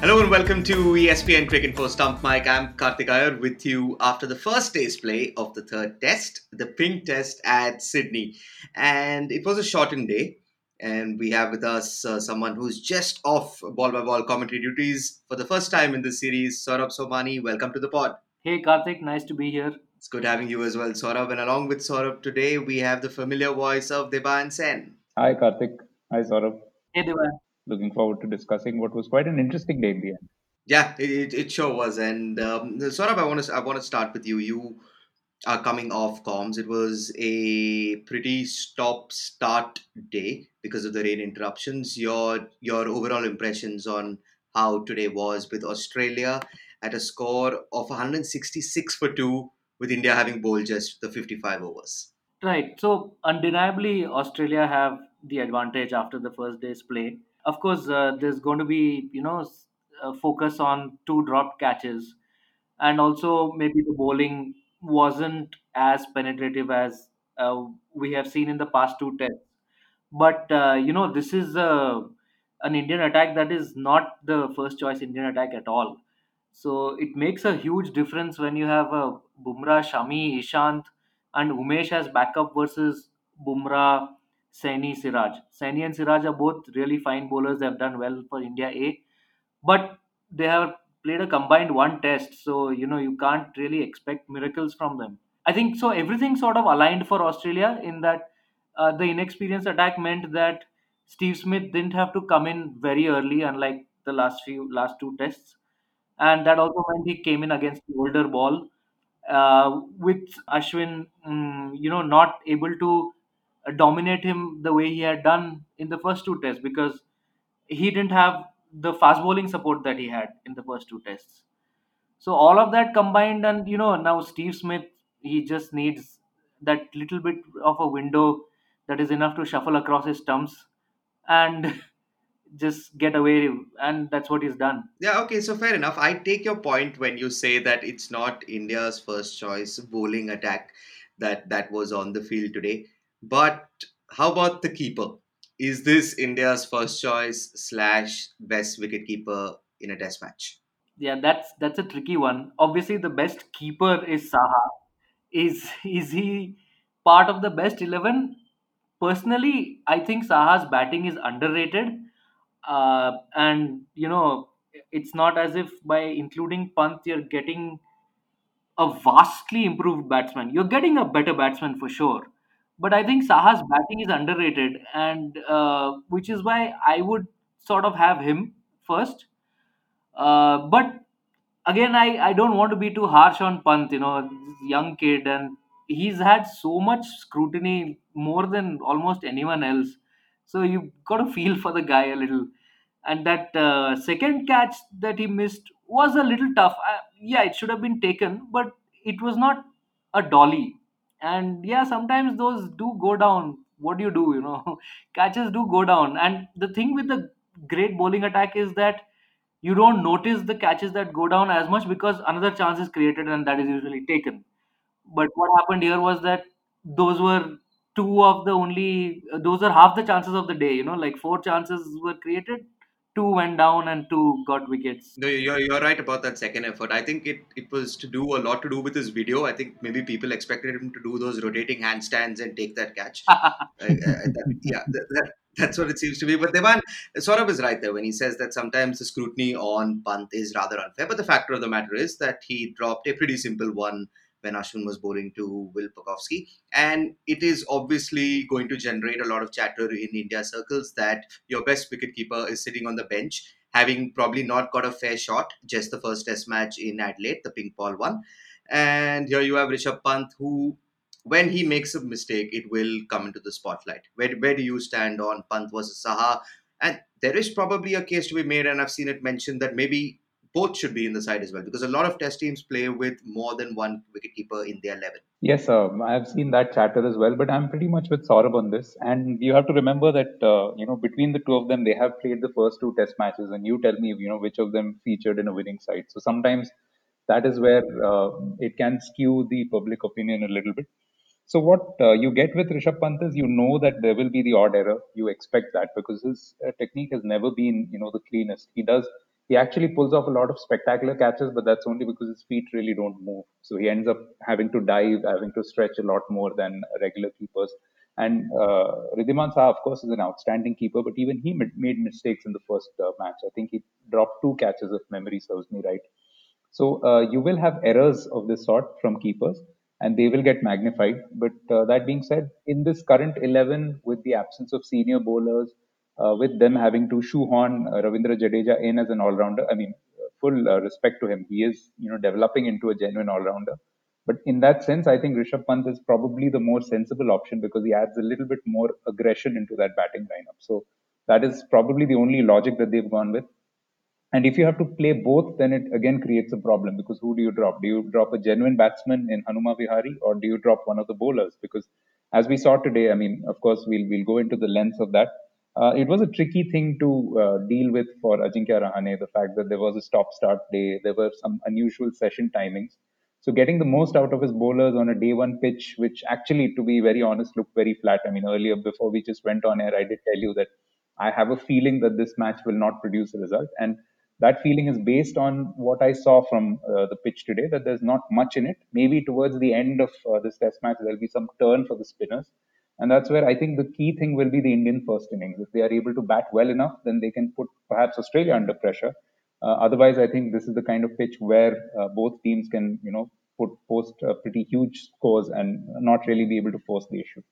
Hello and welcome to ESPNcricinfo Stump Mic. I'm Karthik Iyer with you after the first day's play of the third test, the pink test at Sydney. And it was a shortened day. And we have with us uh, someone who's just off ball by ball commentary duties for the first time in this series, Saurabh Somani. Welcome to the pod. Hey Karthik, nice to be here. It's good having you as well, Saurabh. And along with Saurabh today, we have the familiar voice of Debayan Sen. Hi Karthik. Hi Saurabh. Hey Debayan. Looking forward to discussing what was quite an interesting day in the end. Yeah, it, it sure was. And um, Saurabh, I want to I want to start with you. You are coming off comms. It was a pretty stop-start day because of the rain interruptions. Your your overall impressions on how today was with Australia at a score of 166 for two, with India having bowled just the 55 overs. Right. So undeniably, Australia have the advantage after the first day's play. Of course, uh, there's going to be you know uh, focus on two dropped catches, and also maybe the bowling wasn't as penetrative as uh, we have seen in the past two tests. But uh, you know, this is uh, an Indian attack that is not the first choice Indian attack at all. So it makes a huge difference when you have a Bumrah, Shami, Ishant, and Umesh as backup versus Bumrah, Saini, Siraj. Saini and Siraj are both really fine bowlers. They have done well for India A, but they have played a combined one test, so you know you can't really expect miracles from them. I think so. Everything sort of aligned for Australia in that uh, the inexperienced attack meant that Steve Smith didn't have to come in very early, unlike the last few last two tests, and that also meant he came in against the older ball uh, with Ashwin, mm, you know, not able to dominate him the way he had done in the first two tests because he didn't have the fast bowling support that he had in the first two tests. So all of that combined, and you know, now Steve Smith, he just needs that little bit of a window that is enough to shuffle across his stumps and just get away, and that's what he's done. Yeah, okay, so fair enough. I take your point when you say that it's not India's first choice bowling attack that that was on the field today. But how about the keeper? Is this India's first choice slash best wicketkeeper in a test match? Yeah, that's that's a tricky one. Obviously, the best keeper is Saha. Is is he part of the best eleven? Personally, I think Saha's batting is underrated, uh, and you know it's not as if by including Pant you're getting a vastly improved batsman. You're getting a better batsman for sure, but I think Saha's batting is underrated, and uh, which is why I would sort of have him first. Uh, but again, I, I don't want to be too harsh on Pant, you know, young kid, and he's had so much scrutiny more than almost anyone else. So you've got to feel for the guy a little. And that uh, second catch that he missed was a little tough. Uh, yeah, it should have been taken, but it was not a dolly. And yeah, sometimes those do go down. What do you do? You know, catches do go down. And the thing with the great bowling attack is that you don't notice the catches that go down as much because another chance is created and that is usually taken. But what happened here was that those were two of the only, those are half the chances of the day. You know, like four chances were created, two went down and two got wickets. No, you're, you're right about that second effort. I think it, it was to do a lot to do with his video. I think maybe people expected him to do those rotating handstands and take that catch. Uh, that, yeah, that, that, that's what it seems to be. But Debayan, Saurabh is right there when he says that sometimes the scrutiny on Pant is rather unfair. But the factor of the matter is that he dropped a pretty simple one when Ashwin was bowling to Will Pucovski. And it is obviously going to generate a lot of chatter in India circles that your best wicketkeeper is sitting on the bench, having probably not got a fair shot, just the first test match in Adelaide, the pink ball one. And here you have Rishabh Pant, who when he makes a mistake, it will come into the spotlight. Where, where do you stand on Pant versus Saha? And there is probably a case to be made, and I've seen it mentioned that maybe both should be in the side as well, because a lot of test teams play with more than one wicketkeeper in their 11. Yes, um, I have seen that chatter as well, but I'm pretty much with Saurabh on this. And you have to remember that, uh, you know, between the two of them, they have played the first two test matches, and you tell me, you know, which of them featured in a winning side. So sometimes that is where uh, it can skew the public opinion a little bit. So what uh, you get with Rishabh Pant is you know that there will be the odd error. You expect that because his uh, technique has never been, you know, the cleanest. He does he actually pulls off a lot of spectacular catches, but that's only because his feet really don't move. So he ends up having to dive, having to stretch a lot more than regular keepers. And uh, Wriddhiman Saha, of course, is an outstanding keeper, but even he made mistakes in the first uh, match. I think he dropped two catches, if memory serves me right. So uh, you will have errors of this sort from keepers, and they will get magnified. But uh, that being said, in this current 11, with the absence of senior bowlers, uh, with them having to shoehorn uh, Ravindra Jadeja in as an all-rounder, I mean, full uh, respect to him. He is, you know, developing into a genuine all-rounder. But in that sense, I think Rishabh Pant is probably the more sensible option because he adds a little bit more aggression into that batting lineup. So that is probably the only logic that they've gone with. And if you have to play both, then it again creates a problem because who do you drop? Do you drop a genuine batsman in Hanuma Vihari or do you drop one of the bowlers? Because as we saw today, I mean, of course, we'll, we'll go into the length of that. Uh, it was a tricky thing to uh, deal with for Ajinkya Rahane, the fact that there was a stop start day, there were some unusual session timings. So getting the most out of his bowlers on a day one pitch, which actually, to be very honest, looked very flat. I mean, earlier before we just went on air, I did tell you that I have a feeling that this match will not produce a result. And that feeling is based on what I saw from uh, the pitch today, that there's not much in it. Maybe towards the end of uh, this test match, there'll be some turn for the spinners. And that's where I think the key thing will be the Indian first innings. If they are able to bat well enough, then they can put perhaps Australia under pressure. Uh, otherwise, I think this is the kind of pitch where uh, both teams can, you know, put post uh, pretty huge scores and not really be able to force the issue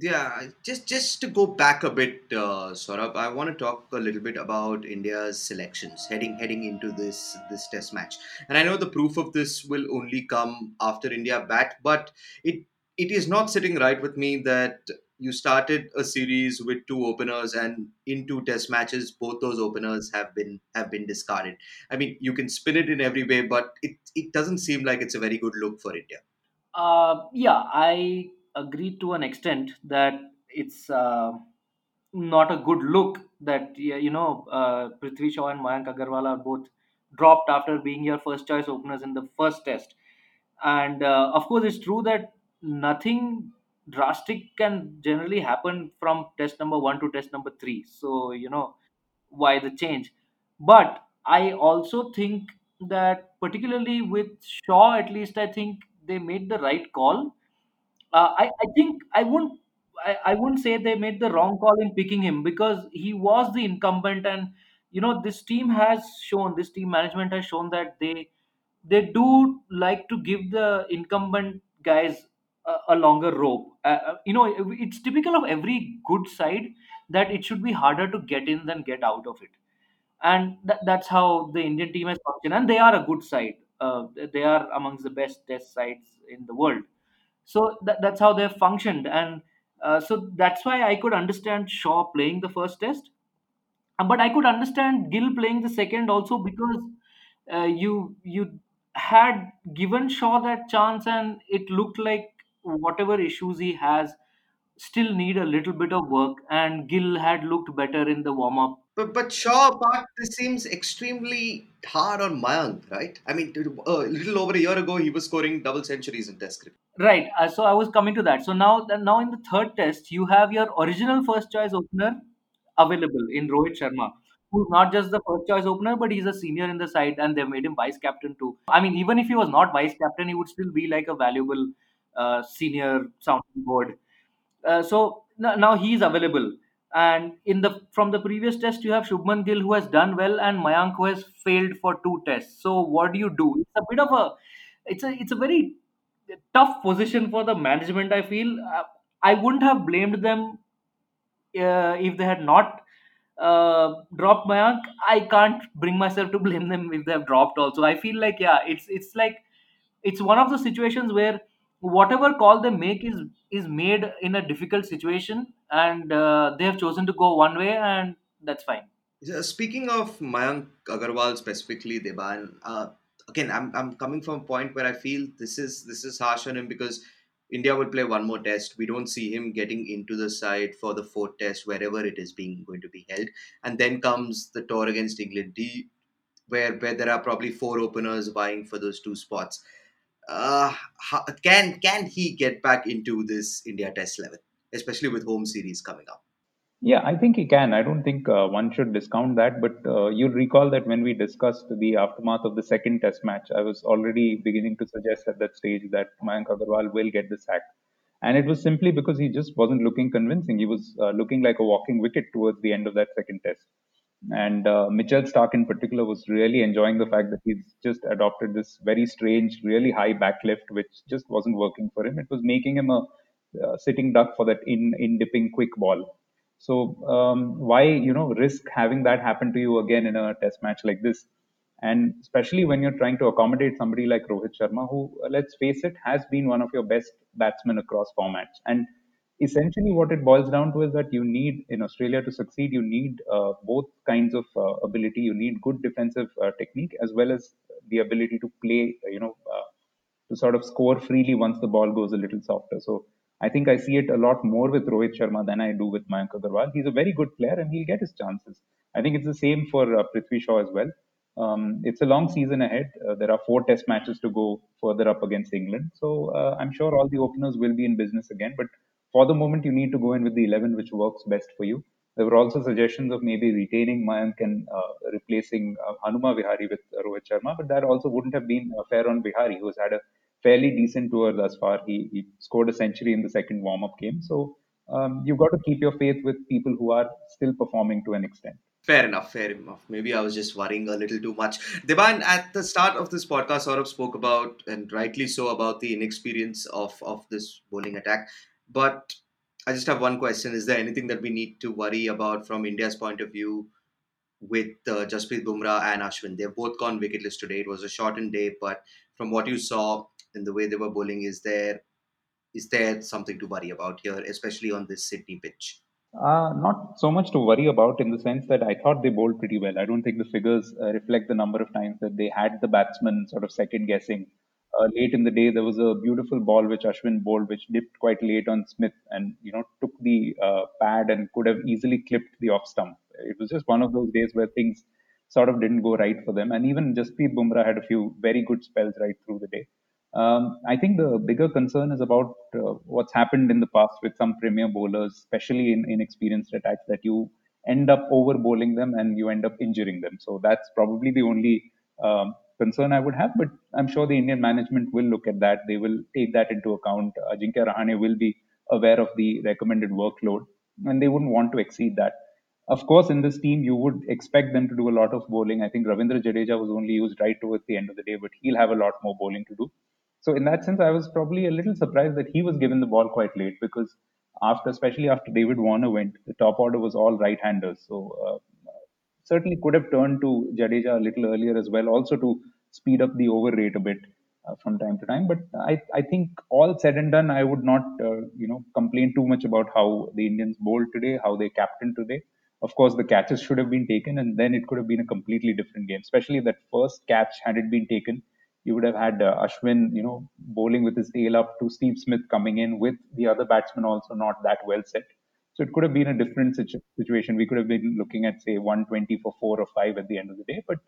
yeah just just to go back a bit uh, Saurabh, i want to talk a little bit about india's selections heading heading into this this test match and i know the proof of this will only come after india bat but it it is not sitting right with me that you started a series with two openers and in two test matches both those openers have been have been discarded i mean you can spin it in every way but it it doesn't seem like it's a very good look for india uh, yeah i agree to an extent that it's uh, not a good look that you know uh, Prithvi Shaw and Mayank Agarwal are both dropped after being your first choice openers in the first test. And uh, of course, it's true that nothing drastic can generally happen from test number one to test number three. So, you know, why the change? But I also think that, particularly with Shaw, at least, I think they made the right call uh, I, I think I wouldn't I, I wouldn't say they made the wrong call in picking him because he was the incumbent and you know this team has shown this team management has shown that they they do like to give the incumbent guys a, longer rope. Uh, uh, you know it's typical of every good side that it should be harder to get in than get out of it. And that, that's how the indian team has functioned. And they are a good side. Uh, they are amongst the best test sides in the world. So that, that's how they've functioned. And uh, so that's why i could understand shaw playing the first test. Uh, but i could understand gill playing the second also because uh, you you had given shaw that chance and it looked like whatever issues he has still need a little bit of work and gill had looked better in the warm up But but Shaw apart, this seems extremely hard on Mayank, right? I mean, a little over a year ago, he was scoring double centuries in Test cricket. Right. Uh, so I was coming to that. So now, now in the third test, you have your original first choice opener available in Rohit Sharma, who's not just the first choice opener, but he's a senior in the side, and they've made him vice captain too. I mean, even if he was not vice captain, he would still be like a valuable uh, senior sounding board. Uh, so n- now he's available. And in the from the previous test, you have Shubman Gill who has done well and Mayank who has failed for two tests. So what do you do? It's a bit of a it's a it's a very tough position for the management. I feel uh, I wouldn't have blamed them uh, if they had not uh, dropped Mayank. I can't bring myself to blame them if they have dropped. Also, I feel like yeah, it's it's like it's one of the situations where whatever call they make is is made in a difficult situation, and uh, they have chosen to go one way, and that's fine. Speaking of Mayank Agarwal specifically, Debayan, uh, again, I'm, I'm coming from a point where I feel this is this is harsh on him because India will play one more test. We don't see him getting into the side for the fourth test, wherever it is being going to be held, and then comes the tour against England, D, where where there are probably four openers vying for those two spots. Uh, how, can can he get back into this India Test eleven, especially with home series coming up? Yeah, I think he can. I don't think uh, one should discount that. But uh, you'll recall that when we discussed the aftermath of the second test match, I was already beginning to suggest at that stage that Mayank Agarwal will get the sack. And it was simply because he just wasn't looking convincing. He was uh, looking like a walking wicket towards the end of that second test. And uh, Mitchell Stark in particular was really enjoying the fact that he's just adopted this very strange, really high backlift, which just wasn't working for him. It was making him a uh, sitting duck for that in in dipping quick ball. So um, why you know risk having that happen to you again in a test match like this? And especially when you're trying to accommodate somebody like Rohit Sharma, who let's face it has been one of your best batsmen across formats. And essentially, what it boils down to is that you need in Australia to succeed, you need uh, both kinds of uh, ability. You need good defensive uh, technique as well as the ability to play. You know uh, to sort of score freely once the ball goes a little softer. So I think I see it a lot more with Rohit Sharma than I do with Mayank Agarwal. He's a very good player and he'll get his chances. I think it's the same for uh, Prithvi Shaw as well. Um, it's a long season ahead. Uh, there are four test matches to go further up against England. So uh, I'm sure all the openers will be in business again. But for the moment, you need to go in with the 11 which works best for you. There were also suggestions of maybe retaining Mayank and uh, replacing uh, Hanuma Vihari with Rohit Sharma, but that also wouldn't have been fair on Vihari, who's had a fairly decent tour thus far. He, he scored a century in the second warm up game. So um, you've got to keep your faith with people who are still performing to an extent. Fair enough, fair enough. Maybe I was just worrying a little too much. Debayan, at the start of this podcast, Saurabh spoke about, and rightly so, about the inexperience of, of this bowling attack. But I just have one question. Is there anything that we need to worry about from India's point of view with uh, Jasprit Bumrah and Ashwin? They've both gone wicketless today. It was a shortened day, but from what you saw in the way they were bowling, is there is there something to worry about here, especially on this Sydney pitch? Uh, not so much to worry about in the sense that I thought they bowled pretty well. I don't think the figures uh, reflect the number of times that they had the batsman sort of second guessing. Uh, late in the day, there was a beautiful ball which Ashwin bowled, which dipped quite late on Smith and you know took the uh, pad and could have easily clipped the off stump. It was just one of those days where things sort of didn't go right for them. And even Jasprit Bumrah had a few very good spells right through the day. Um, I think the bigger concern is about uh, what's happened in the past with some premier bowlers, especially in inexperienced attacks, that you end up over bowling them and you end up injuring them. So that's probably the only um, concern I would have. But I'm sure the Indian management will look at that. They will take that into account. Ajinkya Rahane will be aware of the recommended workload and they wouldn't want to exceed that. Of course, in this team, you would expect them to do a lot of bowling. I think Ravindra Jadeja was only used right towards the end of the day, but he'll have a lot more bowling to do. So in that sense, I was probably a little surprised that he was given the ball quite late because after, especially after David Warner went, the top order was all right-handers. So uh, certainly could have turned to Jadeja a little earlier as well, also to speed up the over rate a bit uh, from time to time. But I, I think all said and done, I would not, uh, you know, complain too much about how the Indians bowled today, how they captained today. Of course, the catches should have been taken, and then it could have been a completely different game. Especially that first catch, had it been taken, you would have had uh, Ashwin, you know, bowling with his tail up to Steve Smith coming in with the other batsman also not that well set. So it could have been a different situ- situation. We could have been looking at say 120 for four or five at the end of the day, but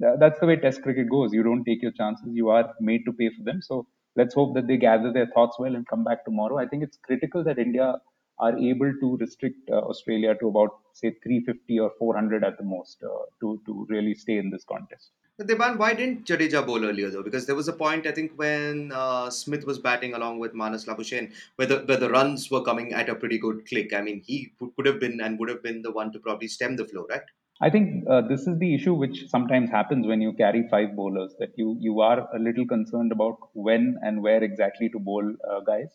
th- that's the way Test cricket goes. You don't take your chances. You are made to pay for them. So let's hope that they gather their thoughts well and come back tomorrow. I think it's critical that India are able to restrict uh, Australia to about say 350 or 400 at the most uh, to to really stay in this contest. Debayan, why didn't Jadeja bowl earlier though? Because there was a point I think when uh, Smith was batting along with Marnus Labuschagne, where the where the runs were coming at a pretty good click. I mean, he could have been and would have been the one to probably stem the flow, right? I think uh, this is the issue which sometimes happens when you carry five bowlers that you you are a little concerned about when and where exactly to bowl uh, guys.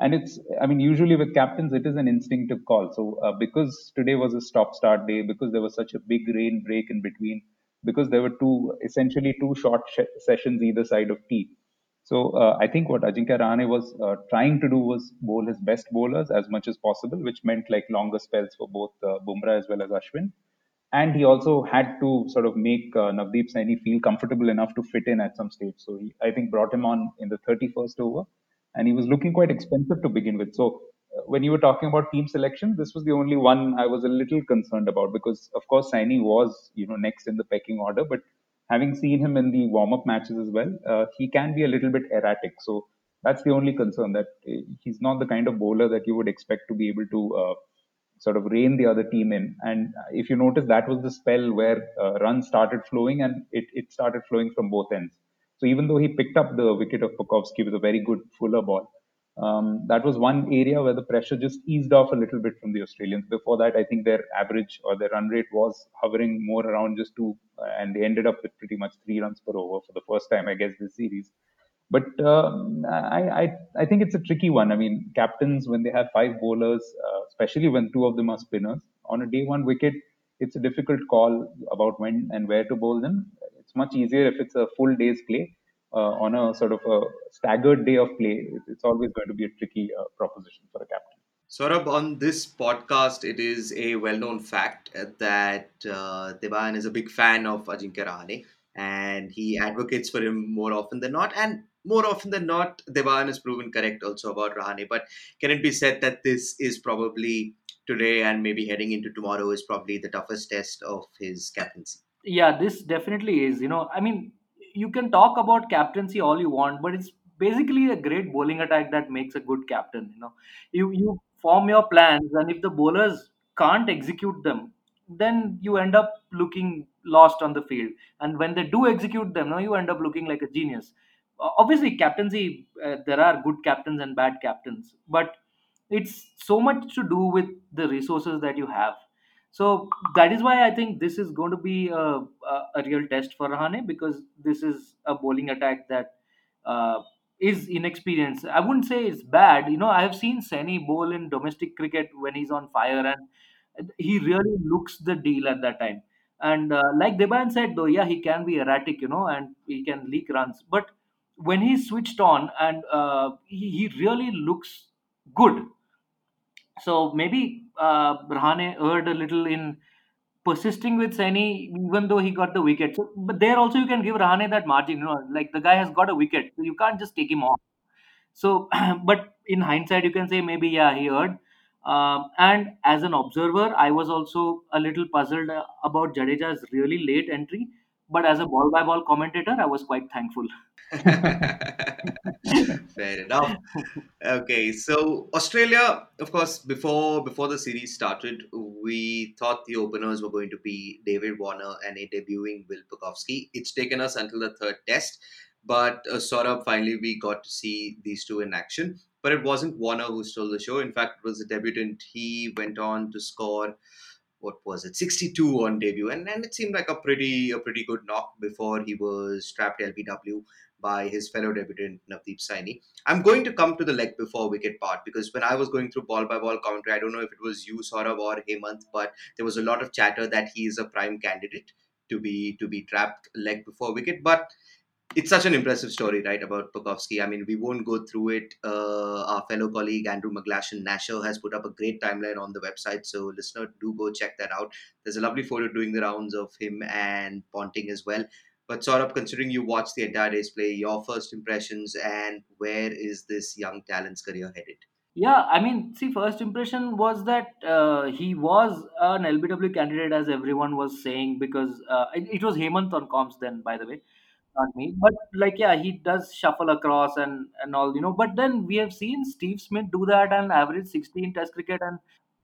And it's I mean usually with captains it is an instinctive call. So uh, because today was a stop start day because there was such a big rain break in between because there were two essentially two short sh- sessions either side of tea. So uh, I think what Ajinkya Rahane was uh, trying to do was bowl his best bowlers as much as possible, which meant like longer spells for both uh, Bumrah as well as Ashwin and he also had to sort of make uh, Navdeep Saini feel comfortable enough to fit in at some stage. So he, I think, brought him on in the 31st over, and he was looking quite expensive to begin with. So uh, when you were talking about team selection, this was the only one I was a little concerned about because, of course, Saini was you know next in the pecking order, but having seen him in the warm-up matches as well, uh, he can be a little bit erratic. So that's the only concern that uh, he's not the kind of bowler that you would expect to be able to uh, sort of rein the other team in. And if you notice, that was the spell where uh, runs started flowing and it, it started flowing from both ends. So even though he picked up the wicket of Pucovski with a very good fuller ball, um, that was one area where the pressure just eased off a little bit from the Australians. Before that, I think their average or their run rate was hovering more around just two, and they ended up with pretty much three runs per over for the first time, I guess, this series. But uh, I, I, I think it's a tricky one. I mean, captains when they have five bowlers, uh, especially when two of them are spinners, on a day one wicket, it's a difficult call about when and where to bowl them. It's much easier if it's a full day's play uh, on a sort of a staggered day of play, it's always going to be a tricky uh, proposition for a captain. Saurabh, on this podcast, it is a well-known fact that uh, Debayan is a big fan of Ajinkya Rahane, and he advocates for him more often than not. And more often than not, Debayan is proven correct also about Rahane. But can it be said that this is probably today and maybe heading into tomorrow is probably the toughest test of his captaincy? Yeah, this definitely is. You know, I mean, you can talk about captaincy all you want, but it's basically a great bowling attack that makes a good captain. You know, you you form your plans, and if the bowlers can't execute them, then you end up looking lost on the field. And when they do execute them, no, you end up looking like a genius. Obviously, captaincy, uh, there are good captains and bad captains, but it's so much to do with the resources that you have so that is why I think this is going to be a, a, a real test for Rahane because this is a bowling attack that uh, is inexperienced. I wouldn't say it's bad. You know, I have seen Saini bowl in domestic cricket when he's on fire, and he really looks the deal at that time. And uh, like Debayan said, though, yeah, he can be erratic, you know, and he can leak runs. But when he's switched on and uh, he, he really looks good so maybe uh, Rahane erred a little in persisting with Saini, even though he got the wicket. So, but there also you can give Rahane that margin. You know, like the guy has got a wicket, so you can't just take him off. So, but in hindsight, you can say maybe yeah he erred. Um, and as an observer, I was also a little puzzled uh, about Jadeja's really late entry. But as a ball by ball commentator, I was quite thankful. Fair enough. Okay, so Australia, of course, before before the series started, we thought the openers were going to be David Warner and a debuting Will Pucovski. It's taken us until the third test, but uh, sort of finally we got to see these two in action. But it wasn't Warner who stole the show. In fact, it was a debutant. He went on to score what was it 62 on debut and, and it seemed like a pretty a pretty good knock before he was strapped lbw by his fellow debutant Navdeep Saini. I'm going to come to the leg before wicket part because when I was going through ball by ball commentary, I don't know if it was you, Saurabh, or Hemant, but there was a lot of chatter that he is a prime candidate to be to be trapped leg before wicket. But it's such an impressive story, right, about Pucovski. I mean, we won't go through it. Uh, our fellow colleague Andrew McGlashan Nasher has put up a great timeline on the website, so listener, do go check that out. There's a lovely photo doing the rounds of him and Ponting as well. But of considering you watched the entire day's play, your first impressions and where is this young talent's career headed? Yeah, I mean, see, first impression was that uh, he was an LBW candidate, as everyone was saying, because uh, it, it was Hemant on comms then, by the way not me. But like, yeah, he does shuffle across and and all, you know. But then we have seen Steve Smith do that and average 16 Test cricket and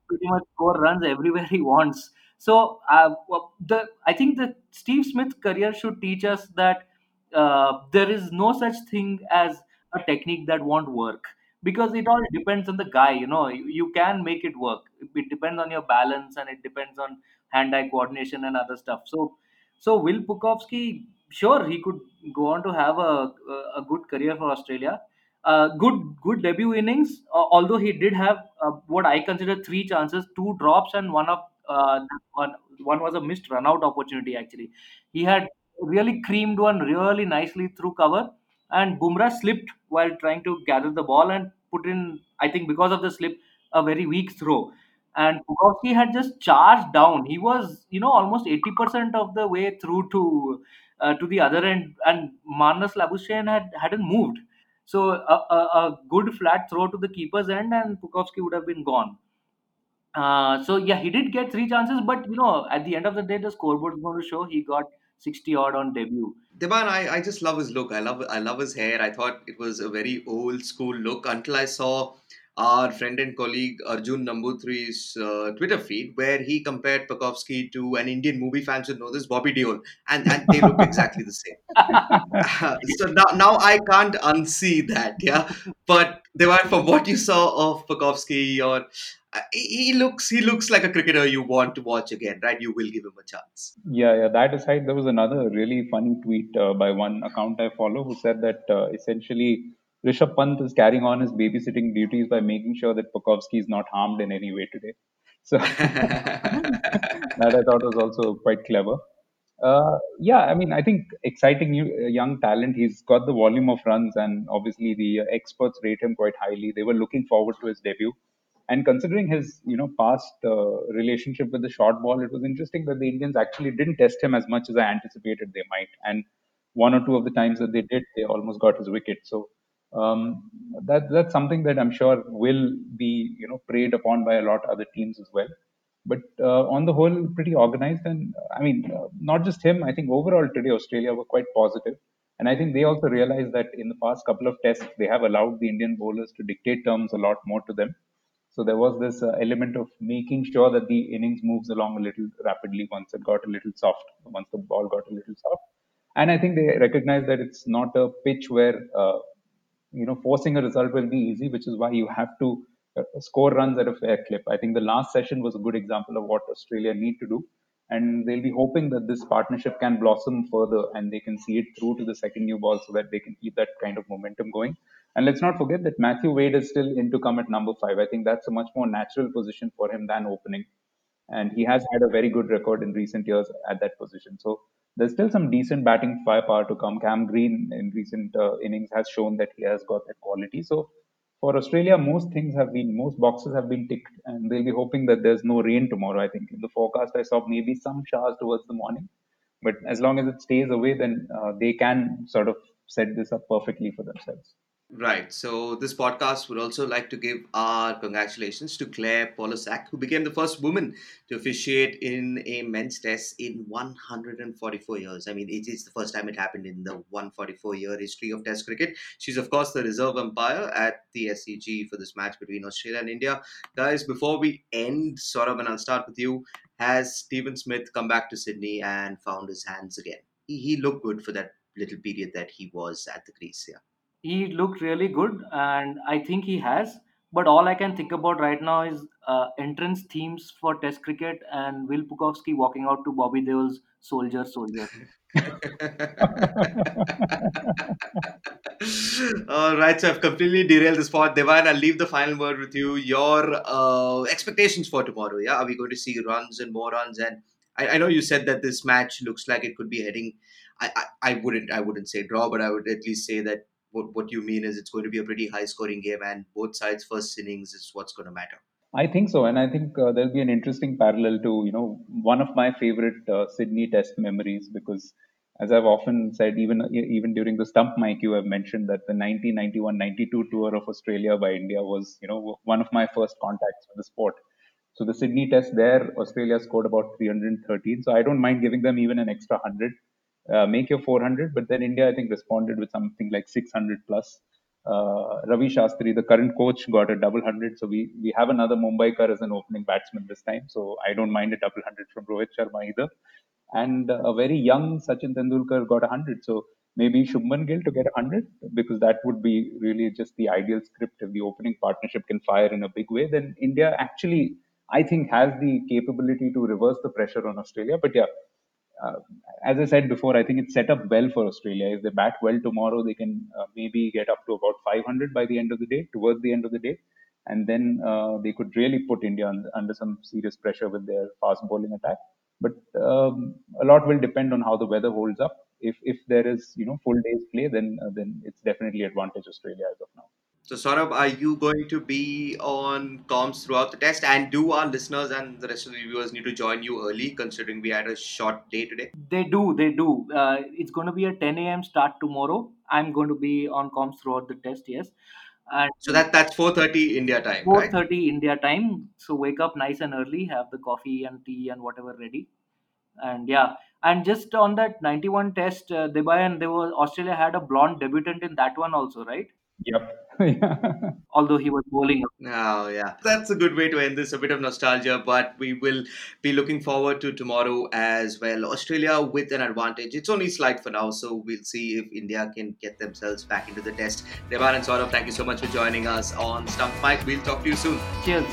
pretty much score runs everywhere he wants. So uh, the I think the Steve Smith career should teach us that uh, there is no such thing as a technique that won't work because it all depends on the guy. You know, you, you can make it work. It depends on your balance and it depends on hand-eye coordination and other stuff. So, so Will Pucovski sure he could go on to have a a good career for Australia. Uh, good good debut innings. Uh, although he did have uh, what I consider three chances, two drops, and one of uh, one, was a missed run out opportunity. Actually, he had really creamed one really nicely through cover, and Bumrah slipped while trying to gather the ball and put in. I think because of the slip, a very weak throw and Pucovski had just charged down. He was, you know, almost 80% of the way through to uh, to the other end, and Marnus Labuschagne had hadn't moved. So a, a, a, good flat throw to the keeper's end, and Pucovski would have been gone. Uh, so yeah, he did get three chances, but you know, at the end of the day, the scoreboard is going to show he got 60 odd on debut. Debayan, I, I just love his look. I love I love his hair. I thought it was a very old school look until I saw our friend and colleague Arjun Namboothri's uh, Twitter feed, where he compared Pucovski to an Indian movie fan should know this, Bobby Deol, and, and they look exactly the same. so now, now I can't unsee that, yeah. But Debayan, from what you saw of Pucovski, or uh, he looks he looks like a cricketer you want to watch again, right? You will give him a chance. Yeah, yeah. That aside, there was another really funny tweet uh, by one account I follow who said that uh, essentially Rishabh Pant is carrying on his babysitting duties by making sure that Pucovski is not harmed in any way today. So that I thought was also quite clever. Uh, yeah, I mean, I think exciting new, uh, young talent. He's got the volume of runs, and obviously the uh, experts rate him quite highly. They were looking forward to his debut. And considering his, you know, past uh, relationship with the short ball, it was interesting that the Indians actually didn't test him as much as I anticipated they might. And one or two of the times that they did, they almost got his wicket. So um, that that's something that I'm sure will be, you know, preyed upon by a lot of other teams as well. But uh, on the whole, pretty organized. And I mean, uh, not just him. I think overall today Australia were quite positive. And I think they also realized that in the past couple of tests, they have allowed the Indian bowlers to dictate terms a lot more to them so there was this uh, element of making sure that the innings moves along a little rapidly once it got a little soft, once the ball got a little soft. And I think they recognize that it's not a pitch where uh, you know forcing a result will be easy, which is why you have to uh, score runs at a fair clip. I think the last session was a good example of what Australia need to do, and they'll be hoping that this partnership can blossom further and they can see it through to the second new ball so that they can keep that kind of momentum going. And let's not forget that Matthew Wade is still in to come at number five. I think that's a much more natural position for him than opening. And he has had a very good record in recent years at that position. So there's still some decent batting firepower to come. Cam Green in recent uh, innings has shown that he has got that quality. So for Australia, most things have been, most boxes have been ticked, and they'll be hoping that there's no rain tomorrow. I think in the forecast I saw maybe some showers towards the morning, but as long as it stays away, then uh, they can sort of set this up perfectly for themselves. Right. So this podcast would also like to give our congratulations to Claire Polosak, who became the first woman to officiate in a men's test in 144 years. I mean, it is the first time it happened in the 144 year history of Test cricket. She's of course the reserve umpire at the SCG for this match between Australia and India. Guys, before we end, of, and I'll start with you. Has Steven Smith come back to Sydney and found his hands again? He, he looked good for that little period that he was at the crease. Yeah he looked really good, and I think he has. But all I can think about right now is uh, entrance themes for Test cricket and Will Pucovski walking out to Bobby Deol's "Soldier, Soldier." All right, so I've completely derailed the spot. Debayan, I'll leave the final word with you. Your uh, expectations for tomorrow, yeah? Are we going to see runs and more runs? And I, I know you said that this match looks like it could be heading. I, I, I wouldn't I wouldn't say draw, but I would at least say that what, what you mean is it's going to be a pretty high scoring game and both sides first innings is what's going to matter. I think so and i think uh, there'll be an interesting parallel to you know one of my favorite uh, sydney test memories because as i've often said even even during the stump mic you have mentioned that the 1991-92 tour of australia by india was you know one of my first contacts with the sport. So the sydney test there australia scored about 313 so i don't mind giving them even an extra 100 uh, make your 400. But then India, I think, responded with something like 600 plus. Uh, Ravi Shastri, the current coach, got a double hundred. So we we have another Mumbaikar as an opening batsman this time. So I don't mind a double hundred from Rohit Sharma either. And a very young Sachin Tendulkar got a hundred. So maybe Shubman Gill to get a hundred because that would be really just the ideal script. If the opening partnership can fire in a big way, then India actually, I think, has the capability to reverse the pressure on Australia. But yeah, uh, as I said before, I think it's set up well for Australia. If they bat well tomorrow, they can uh, maybe get up to about 500 by the end of the day, towards the end of the day. And then uh, they could really put India under, under, some serious pressure with their fast bowling attack. But um, a lot will depend on how the weather holds up. If if there is you know full day's play, then uh, then it's definitely advantage Australia as of now. So, Saurabh, are you going to be on comms throughout the test? And do our listeners and the rest of the viewers need to join you early, considering we had a short day today? They do, they do. Uh, it's going to be a 10 a.m. start tomorrow. I'm going to be on comms throughout the test, yes. And so that that's 4:30 India time. 4:30 right? India time. So wake up nice and early, have the coffee and tea and whatever ready, and yeah. And just on that 91 test, uh, Debayan, there was Australia had a blonde debutant in that one also, right? Yep yeah. although he was bowling. Oh, yeah. That's a good way to end this. A bit of nostalgia, but we will be looking forward to tomorrow as well. Australia with an advantage. It's only slight for now, so we'll see if India can get themselves back into the test. Debayan and Saurabh, thank you so much for joining us on Stump Mic. We'll talk to you soon. Cheers.